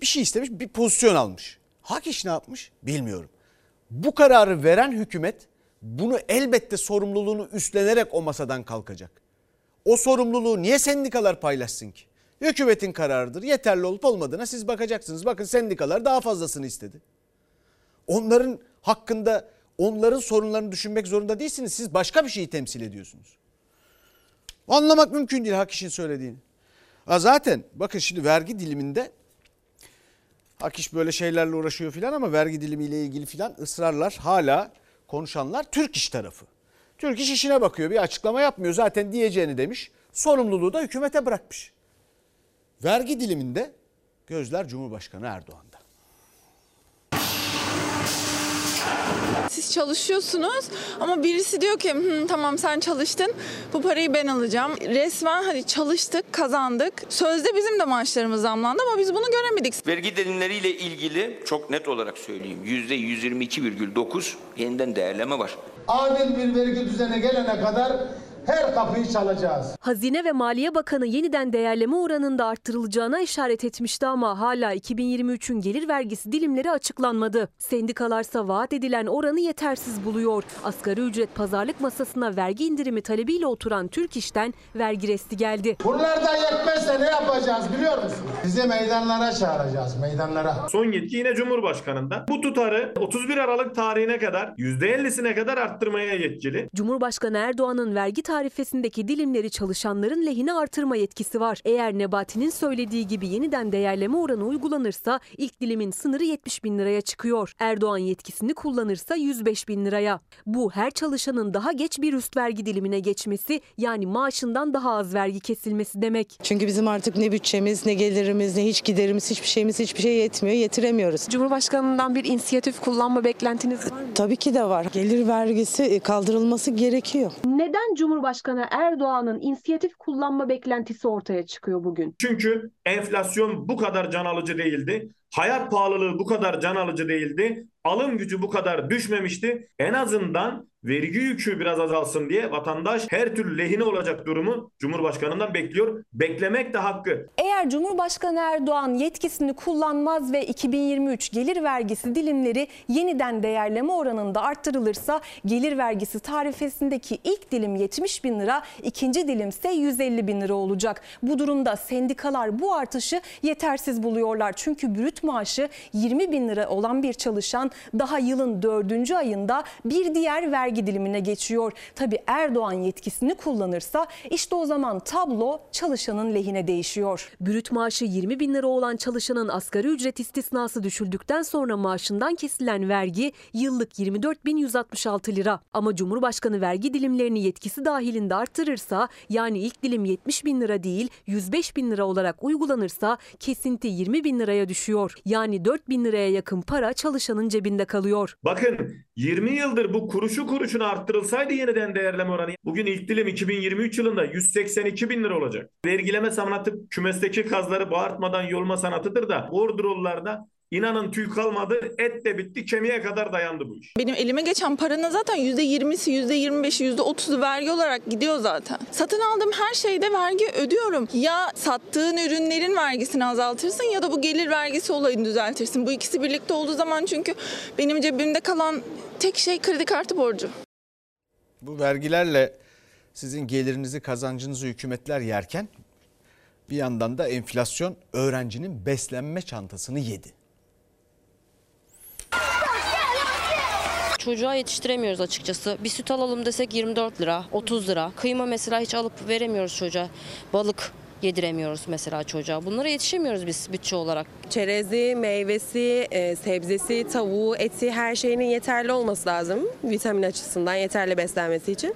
bir şey istemiş bir pozisyon almış. Hak iş ne yapmış bilmiyorum. Bu kararı veren hükümet bunu elbette sorumluluğunu üstlenerek o masadan kalkacak. O sorumluluğu niye sendikalar paylaşsın ki? Hükümetin kararıdır. Yeterli olup olmadığına siz bakacaksınız. Bakın sendikalar daha fazlasını istedi. Onların hakkında onların sorunlarını düşünmek zorunda değilsiniz. Siz başka bir şeyi temsil ediyorsunuz. Anlamak mümkün değil hak işin söylediğini. Ha zaten bakın şimdi vergi diliminde hak iş böyle şeylerle uğraşıyor filan ama vergi dilimiyle ilgili filan ısrarlar hala konuşanlar Türk iş tarafı. Türk iş işine bakıyor bir açıklama yapmıyor zaten diyeceğini demiş. Sorumluluğu da hükümete bırakmış. Vergi diliminde gözler Cumhurbaşkanı Erdoğan'da. Siz çalışıyorsunuz ama birisi diyor ki Hı, tamam sen çalıştın bu parayı ben alacağım. Resmen hadi çalıştık kazandık. Sözde bizim de maaşlarımız zamlandı ama biz bunu göremedik. Vergi dilimleriyle ilgili çok net olarak söyleyeyim. %122,9 yeniden değerleme var. Adil bir vergi düzene gelene kadar her kapıyı çalacağız. Hazine ve Maliye Bakanı yeniden değerleme oranında arttırılacağına işaret etmişti ama hala 2023'ün gelir vergisi dilimleri açıklanmadı. Sendikalarsa vaat edilen oranı yetersiz buluyor. Asgari ücret pazarlık masasına vergi indirimi talebiyle oturan Türk İş'ten vergi resti geldi. Bunlar da yetmezse ne yapacağız biliyor musun? Sizi meydanlara çağıracağız meydanlara. Son yetki yine Cumhurbaşkanı'nda. Bu tutarı 31 Aralık tarihine kadar %50'sine kadar arttırmaya yetkili. Cumhurbaşkanı Erdoğan'ın vergi tarifesindeki dilimleri çalışanların lehine artırma yetkisi var. Eğer Nebati'nin söylediği gibi yeniden değerleme oranı uygulanırsa ilk dilimin sınırı 70 bin liraya çıkıyor. Erdoğan yetkisini kullanırsa 105 bin liraya. Bu her çalışanın daha geç bir üst vergi dilimine geçmesi yani maaşından daha az vergi kesilmesi demek. Çünkü bizim artık ne bütçemiz, ne gelirimiz, ne hiç giderimiz, hiçbir şeyimiz hiçbir şey yetmiyor, yetiremiyoruz. Cumhurbaşkanından bir inisiyatif kullanma beklentiniz var mı? Tabii ki de var. Gelir vergisi e, kaldırılması gerekiyor. Neden Cumhurbaşkanı Erdoğan'ın inisiyatif kullanma beklentisi ortaya çıkıyor bugün? Çünkü enflasyon bu kadar can alıcı değildi. Hayat pahalılığı bu kadar can alıcı değildi. Alım gücü bu kadar düşmemişti. En azından vergi yükü biraz azalsın diye vatandaş her türlü lehine olacak durumu Cumhurbaşkanından bekliyor. Beklemek de hakkı. Eğer Cumhurbaşkanı Erdoğan yetkisini kullanmaz ve 2023 gelir vergisi dilimleri yeniden değerleme oranında arttırılırsa gelir vergisi tarifesindeki ilk dilim 70 bin lira, ikinci dilim ise 150 bin lira olacak. Bu durumda sendikalar bu artışı yetersiz buluyorlar. Çünkü brüt maaşı 20 bin lira olan bir çalışan daha yılın dördüncü ayında bir diğer vergi dilimine geçiyor. Tabi Erdoğan yetkisini kullanırsa işte o zaman tablo çalışanın lehine değişiyor. Brüt maaşı 20 bin lira olan çalışanın asgari ücret istisnası düşüldükten sonra maaşından kesilen vergi yıllık 24.166 lira. Ama Cumhurbaşkanı vergi dilimlerini yetkisi dahilinde arttırırsa yani ilk dilim 70 bin lira değil 105 bin lira olarak uygulanırsa kesinti 20 bin liraya düşüyor. Yani 4 bin liraya yakın para çalışanın cebinde kalıyor. Bakın 20 yıldır bu kuruşu kuruşuna arttırılsaydı yeniden değerleme oranı bugün ilk dilim 2023 yılında 182 bin lira olacak. Vergileme sanatı kümesteki kazları bağırtmadan yolma sanatıdır da bordrollarda inanın tüy kalmadı et de bitti kemiğe kadar dayandı bu iş. Benim elime geçen paranın zaten %20'si, %25'i, %30'u vergi olarak gidiyor zaten. Satın aldığım her şeyde vergi ödüyorum. Ya sattığın ürünlerin vergisini azaltırsın ya da bu gelir vergisi olayını düzeltirsin. Bu ikisi birlikte olduğu zaman çünkü benim cebimde kalan tek şey kredi kartı borcu. Bu vergilerle sizin gelirinizi, kazancınızı hükümetler yerken bir yandan da enflasyon öğrencinin beslenme çantasını yedi. Çocuğa yetiştiremiyoruz açıkçası. Bir süt alalım desek 24 lira, 30 lira. Kıyma mesela hiç alıp veremiyoruz çocuğa. Balık yediremiyoruz mesela çocuğa. Bunlara yetişemiyoruz biz bütçe olarak. Çerezi, meyvesi, e, sebzesi, tavuğu, eti her şeyinin yeterli olması lazım. Vitamin açısından yeterli beslenmesi için.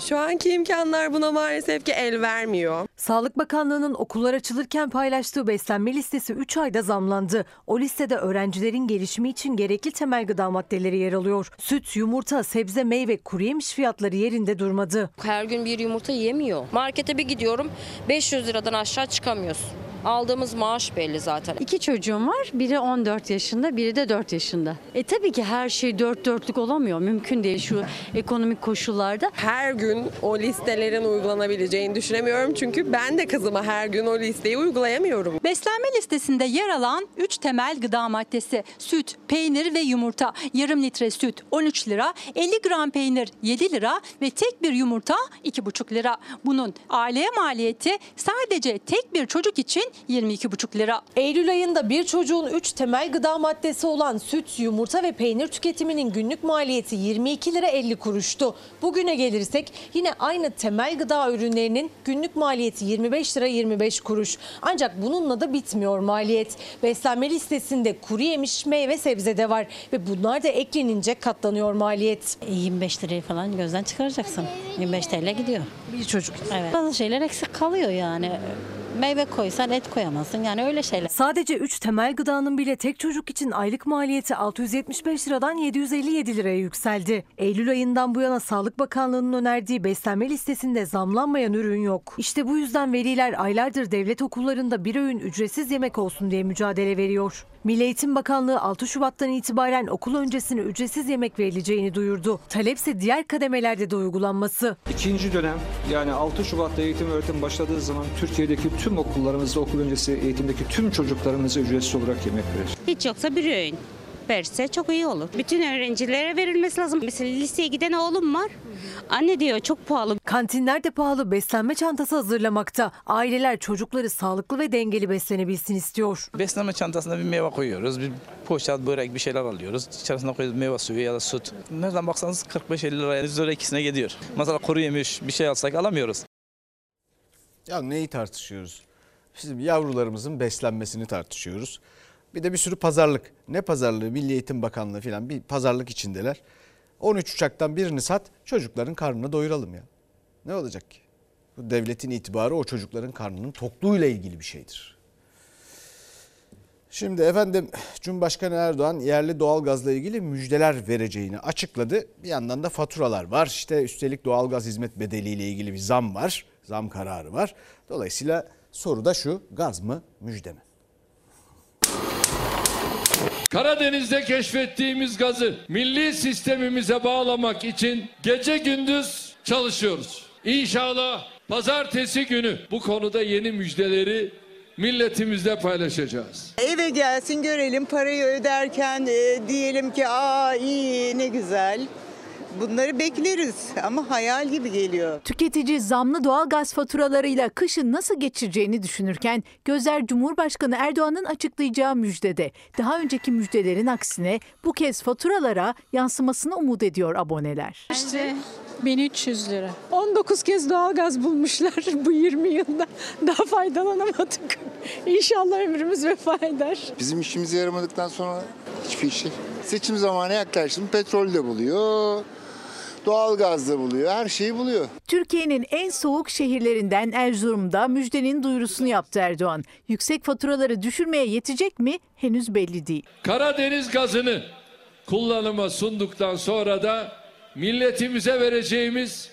Şu anki imkanlar buna maalesef ki el vermiyor. Sağlık Bakanlığı'nın okullar açılırken paylaştığı beslenme listesi 3 ayda zamlandı. O listede öğrencilerin gelişimi için gerekli temel gıda maddeleri yer alıyor. Süt, yumurta, sebze, meyve, kuru yemiş fiyatları yerinde durmadı. Her gün bir yumurta yemiyor. Markete bir gidiyorum 500 liradan aşağı çıkamıyorsun. Aldığımız maaş belli zaten. İki çocuğum var. Biri 14 yaşında, biri de 4 yaşında. E tabii ki her şey dört dörtlük olamıyor. Mümkün değil şu ekonomik koşullarda. Her gün o listelerin uygulanabileceğini düşünemiyorum. Çünkü ben de kızıma her gün o listeyi uygulayamıyorum. Beslenme listesinde yer alan 3 temel gıda maddesi süt, peynir ve yumurta. Yarım litre süt 13 lira, 50 gram peynir 7 lira ve tek bir yumurta 2,5 lira. Bunun aileye maliyeti sadece tek bir çocuk için 22,5 lira. Eylül ayında bir çocuğun 3 temel gıda maddesi olan süt, yumurta ve peynir tüketiminin günlük maliyeti 22 lira 50 kuruştu. Bugüne gelirsek yine aynı temel gıda ürünlerinin günlük maliyeti 25 lira 25 kuruş. Ancak bununla da bitmiyor maliyet. Beslenme listesinde kuru yemiş, meyve, sebze de var ve bunlar da eklenince katlanıyor maliyet. 25 lirayı falan gözden çıkaracaksın. 25 TL gidiyor. Bir çocuk Evet. Bazı şeyler eksik kalıyor yani. Meyve koysan et koyamazsın. Yani öyle şeyler. Sadece 3 temel gıdanın bile tek çocuk için aylık maliyeti 675 liradan 757 liraya yükseldi. Eylül ayından bu yana Sağlık Bakanlığı'nın önerdiği beslenme listesinde zamlanmayan ürün yok. İşte bu yüzden veliler aylardır devlet okullarında bir öğün ücretsiz yemek olsun diye mücadele veriyor. Milli Eğitim Bakanlığı 6 Şubat'tan itibaren okul öncesine ücretsiz yemek verileceğini duyurdu. Talepse diğer kademelerde de uygulanması. İkinci dönem yani 6 Şubat'ta eğitim öğretim başladığı zaman Türkiye'deki tüm okullarımızda okul öncesi eğitimdeki tüm çocuklarımıza ücretsiz olarak yemek verir. Hiç yoksa bir öğün. verse çok iyi olur. Bütün öğrencilere verilmesi lazım. Mesela liseye giden oğlum var. Anne diyor çok pahalı. Kantinler de pahalı beslenme çantası hazırlamakta. Aileler çocukları sağlıklı ve dengeli beslenebilsin istiyor. Beslenme çantasına bir meyve koyuyoruz. Bir poşet, börek bir şeyler alıyoruz. İçerisine koyuyoruz meyve suyu ya da süt. Nereden baksanız 45-50 liraya 100 lira ikisine gidiyor. Mesela kuru yemiş bir şey alsak alamıyoruz. Ya neyi tartışıyoruz? Bizim yavrularımızın beslenmesini tartışıyoruz. Bir de bir sürü pazarlık. Ne pazarlığı? Milli Eğitim Bakanlığı falan bir pazarlık içindeler. 13 uçaktan birini sat çocukların karnını doyuralım ya. Ne olacak ki? Bu devletin itibarı o çocukların karnının tokluğuyla ilgili bir şeydir. Şimdi efendim Cumhurbaşkanı Erdoğan yerli doğalgazla ilgili müjdeler vereceğini açıkladı. Bir yandan da faturalar var. İşte üstelik doğalgaz hizmet bedeliyle ilgili bir zam var. Zam kararı var. Dolayısıyla soru da şu gaz mı müjde mi? Karadeniz'de keşfettiğimiz gazı milli sistemimize bağlamak için gece gündüz çalışıyoruz. İnşallah pazartesi günü bu konuda yeni müjdeleri milletimizle paylaşacağız. Eve gelsin görelim parayı öderken e, diyelim ki aa iyi ne güzel. Bunları bekleriz ama hayal gibi geliyor. Tüketici zamlı doğalgaz faturalarıyla kışın nasıl geçireceğini düşünürken gözler Cumhurbaşkanı Erdoğan'ın açıklayacağı müjdede. Daha önceki müjdelerin aksine bu kez faturalara yansımasını umut ediyor aboneler. İşte 1300 lira. 19 kez doğalgaz bulmuşlar bu 20 yılda. Daha faydalanamadık. İnşallah ömrümüz vefa eder. Bizim işimize yaramadıktan sonra hiçbir şey. Seçim zamanı yaklaştı mı petrol de buluyor, doğalgaz da buluyor, her şeyi buluyor. Türkiye'nin en soğuk şehirlerinden Erzurum'da müjdenin duyurusunu yaptı Erdoğan. Yüksek faturaları düşürmeye yetecek mi henüz belli değil. Karadeniz gazını kullanıma sunduktan sonra da milletimize vereceğimiz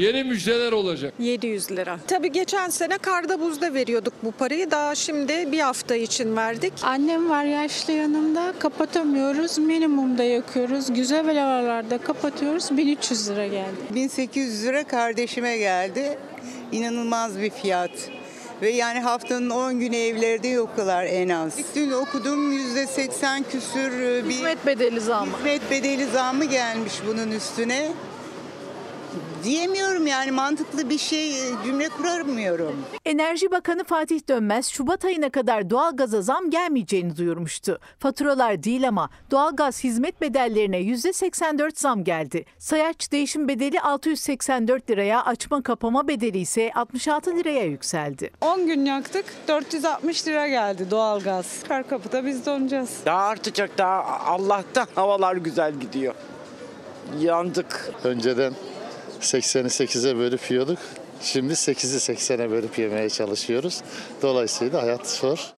yeni müjdeler olacak. 700 lira. Tabii geçen sene karda buzda veriyorduk bu parayı. Daha şimdi bir hafta için verdik. Annem var yaşlı yanımda kapatamıyoruz. Minimumda yakıyoruz. Güzel havalarda kapatıyoruz. 1300 lira geldi. 1800 lira kardeşime geldi. İnanılmaz bir fiyat. Ve yani haftanın 10 günü evlerde yoklar en az. Dün okudum %80 küsür e, bir Hizmet bedeli zammı. hizmet bedeli zammı gelmiş bunun üstüne. Diyemiyorum yani mantıklı bir şey e, cümle kuramıyorum. Enerji Bakanı Fatih Dönmez Şubat ayına kadar doğalgaza zam gelmeyeceğini duyurmuştu. Faturalar değil ama doğalgaz hizmet bedellerine %84 zam geldi. Sayaç değişim bedeli 684 liraya, açma kapama bedeli ise 66 liraya yükseldi. 10 gün yaktık. 460 lira geldi doğalgaz. Kar kapıda biz donacağız. Daha artacak daha Allah'tan havalar güzel gidiyor. Yandık. Önceden 80'i 8'e bölüp yiyorduk. Şimdi 8'i 80'e bölüp yemeye çalışıyoruz. Dolayısıyla hayat zor.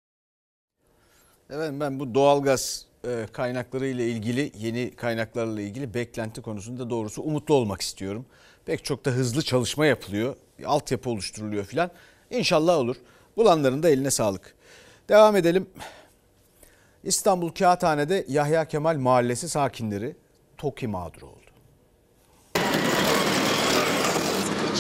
Evet ben bu doğalgaz e, kaynakları ile ilgili yeni kaynaklarla ilgili beklenti konusunda doğrusu umutlu olmak istiyorum. Pek çok da hızlı çalışma yapılıyor. Altyapı oluşturuluyor filan. İnşallah olur. Bulanların da eline sağlık. Devam edelim. İstanbul Kağıthane'de Yahya Kemal Mahallesi sakinleri TOKİ mağduru oldu.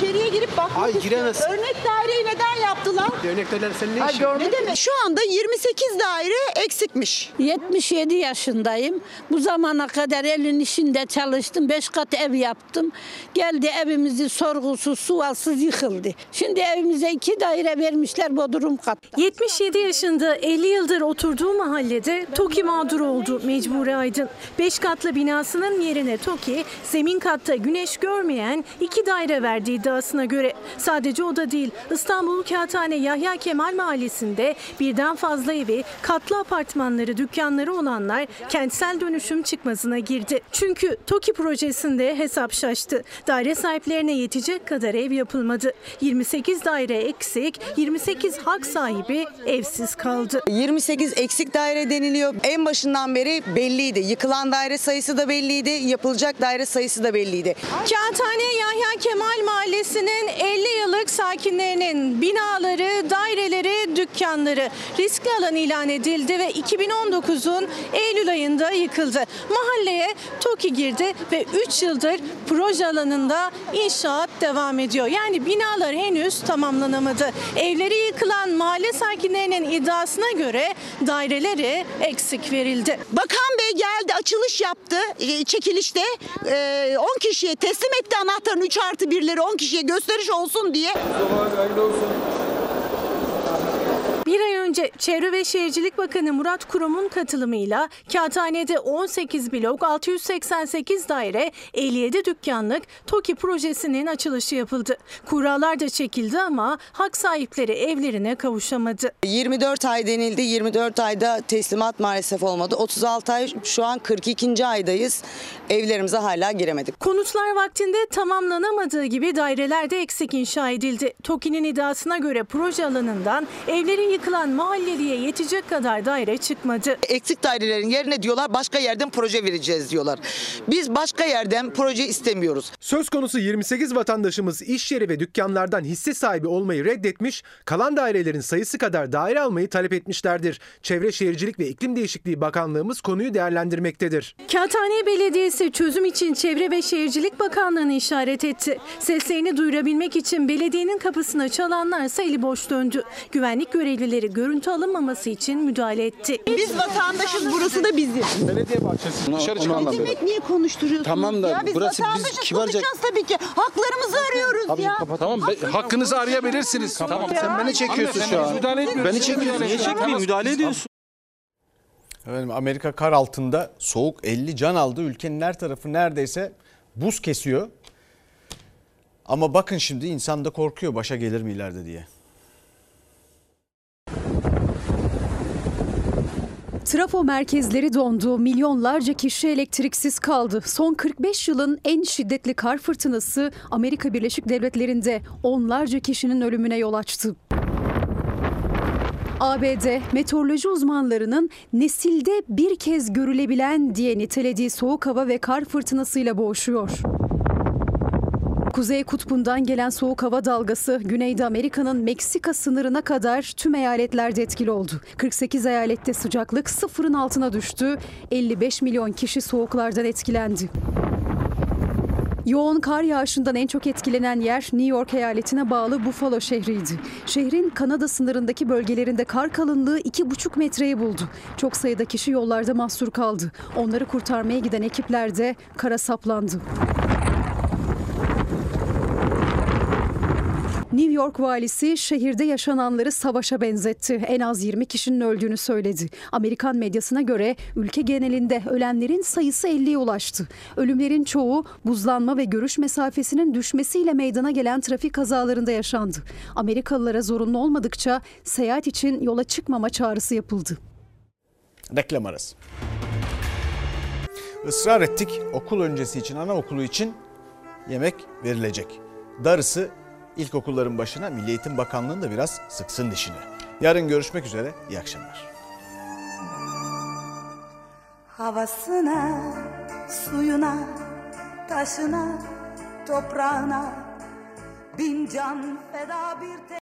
Kitty. Girip bakmak Ay, istiyorum. giremezsin. Örnek daireyi neden yaptılar? Örnekler senin ne Ay, işin? Ne demek? Şu anda 28 daire eksikmiş. 77 yaşındayım. Bu zamana kadar elin işinde çalıştım. 5 kat ev yaptım. Geldi evimizi sorgusuz, sualsız yıkıldı. Şimdi evimize iki daire vermişler Bodrum katta. 77 yaşında 50 yıldır oturduğu mahallede TOKİ mağdur oldu Mecburi Aydın. 5 katlı binasının yerine TOKİ zemin katta güneş görmeyen iki daire verdiği iddiasına göre. Sadece o da değil İstanbul Kağıthane Yahya Kemal Mahallesi'nde birden fazla evi, katlı apartmanları, dükkanları olanlar kentsel dönüşüm çıkmazına girdi. Çünkü TOKİ projesinde hesap şaştı. Daire sahiplerine yetecek kadar ev yapılmadı. 28 daire eksik, 28 hak sahibi evsiz kaldı. 28 eksik daire deniliyor. En başından beri belliydi. Yıkılan daire sayısı da belliydi. Yapılacak daire sayısı da belliydi. Kağıthane Yahya Kemal Mahallesi Mahallesi'nin 50 yıllık sakinlerinin binaları, daireleri, dükkanları riskli alan ilan edildi ve 2019'un Eylül ayında yıkıldı. Mahalleye TOKİ girdi ve 3 yıldır proje alanında inşaat devam ediyor. Yani binalar henüz tamamlanamadı. Evleri yıkılan mahalle sakinlerinin iddiasına göre daireleri eksik verildi. Bakan Bey geldi açılış yaptı e, çekilişte e, 10 kişiye teslim etti anahtarın 3 artı 1'leri 10 kişiye gösteriş olsun diye. Bir ay önce Çevre ve Şehircilik Bakanı Murat Kurum'un katılımıyla Kağıthane'de 18 blok 688 daire 57 dükkanlık TOKİ projesinin açılışı yapıldı. Kuralar da çekildi ama hak sahipleri evlerine kavuşamadı. 24 ay denildi. 24 ayda teslimat maalesef olmadı. 36 ay şu an 42. aydayız. Evlerimize hala giremedik. Konutlar vaktinde tamamlanamadığı gibi daireler de eksik inşa edildi. TOKİ'nin iddiasına göre proje alanından evlerin yıkılan mahalleliye yetecek kadar daire çıkmadı. Eksik dairelerin yerine diyorlar başka yerden proje vereceğiz diyorlar. Biz başka yerden proje istemiyoruz. Söz konusu 28 vatandaşımız iş yeri ve dükkanlardan hisse sahibi olmayı reddetmiş, kalan dairelerin sayısı kadar daire almayı talep etmişlerdir. Çevre Şehircilik ve İklim Değişikliği Bakanlığımız konuyu değerlendirmektedir. Kağıthane Belediyesi çözüm için Çevre ve Şehircilik Bakanlığı'nı işaret etti. Seslerini duyurabilmek için belediyenin kapısına çalanlarsa eli boş döndü. Güvenlik görevlileri görüntü alınmaması için müdahale etti. Biz vatandaşız burası da bizim. Belediye bahçesi. Dışarı Ne demek niye konuşturuyorsunuz Tamam da ya? Biz burası biz vatandaşız kibarca- konuşacağız tabii ki. Haklarımızı arıyoruz ya. Tamam hakkınızı arayabilirsiniz. Tamam sen beni çekiyorsun şu an. Beni çekiyorsun. Niye çekmeyeyim? Müdahale ediyorsun. Efendim Amerika kar altında soğuk 50 can aldı. Ülkenin her tarafı neredeyse buz kesiyor. Ama bakın şimdi insan da korkuyor başa gelir mi ileride diye. Trafo merkezleri dondu, milyonlarca kişi elektriksiz kaldı. Son 45 yılın en şiddetli kar fırtınası Amerika Birleşik Devletleri'nde onlarca kişinin ölümüne yol açtı. ABD meteoroloji uzmanlarının nesilde bir kez görülebilen diye nitelediği soğuk hava ve kar fırtınasıyla boğuşuyor. Kuzey kutbundan gelen soğuk hava dalgası Güneyde Amerika'nın Meksika sınırına kadar tüm eyaletlerde etkili oldu. 48 eyalette sıcaklık sıfırın altına düştü. 55 milyon kişi soğuklardan etkilendi. Yoğun kar yağışından en çok etkilenen yer New York eyaletine bağlı Buffalo şehriydi. Şehrin Kanada sınırındaki bölgelerinde kar kalınlığı 2,5 metreyi buldu. Çok sayıda kişi yollarda mahsur kaldı. Onları kurtarmaya giden ekipler de kara saplandı. New York valisi şehirde yaşananları savaşa benzetti. En az 20 kişinin öldüğünü söyledi. Amerikan medyasına göre ülke genelinde ölenlerin sayısı 50'ye ulaştı. Ölümlerin çoğu buzlanma ve görüş mesafesinin düşmesiyle meydana gelen trafik kazalarında yaşandı. Amerikalılara zorunlu olmadıkça seyahat için yola çıkmama çağrısı yapıldı. Reklam arası. Israr ettik okul öncesi için anaokulu için yemek verilecek. Darısı ilkokulların başına Milli Eğitim Bakanlığı'nın biraz sıksın dişini. Yarın görüşmek üzere. İyi akşamlar. Havasına, suyuna, taşına, toprağına bin can feda bir tek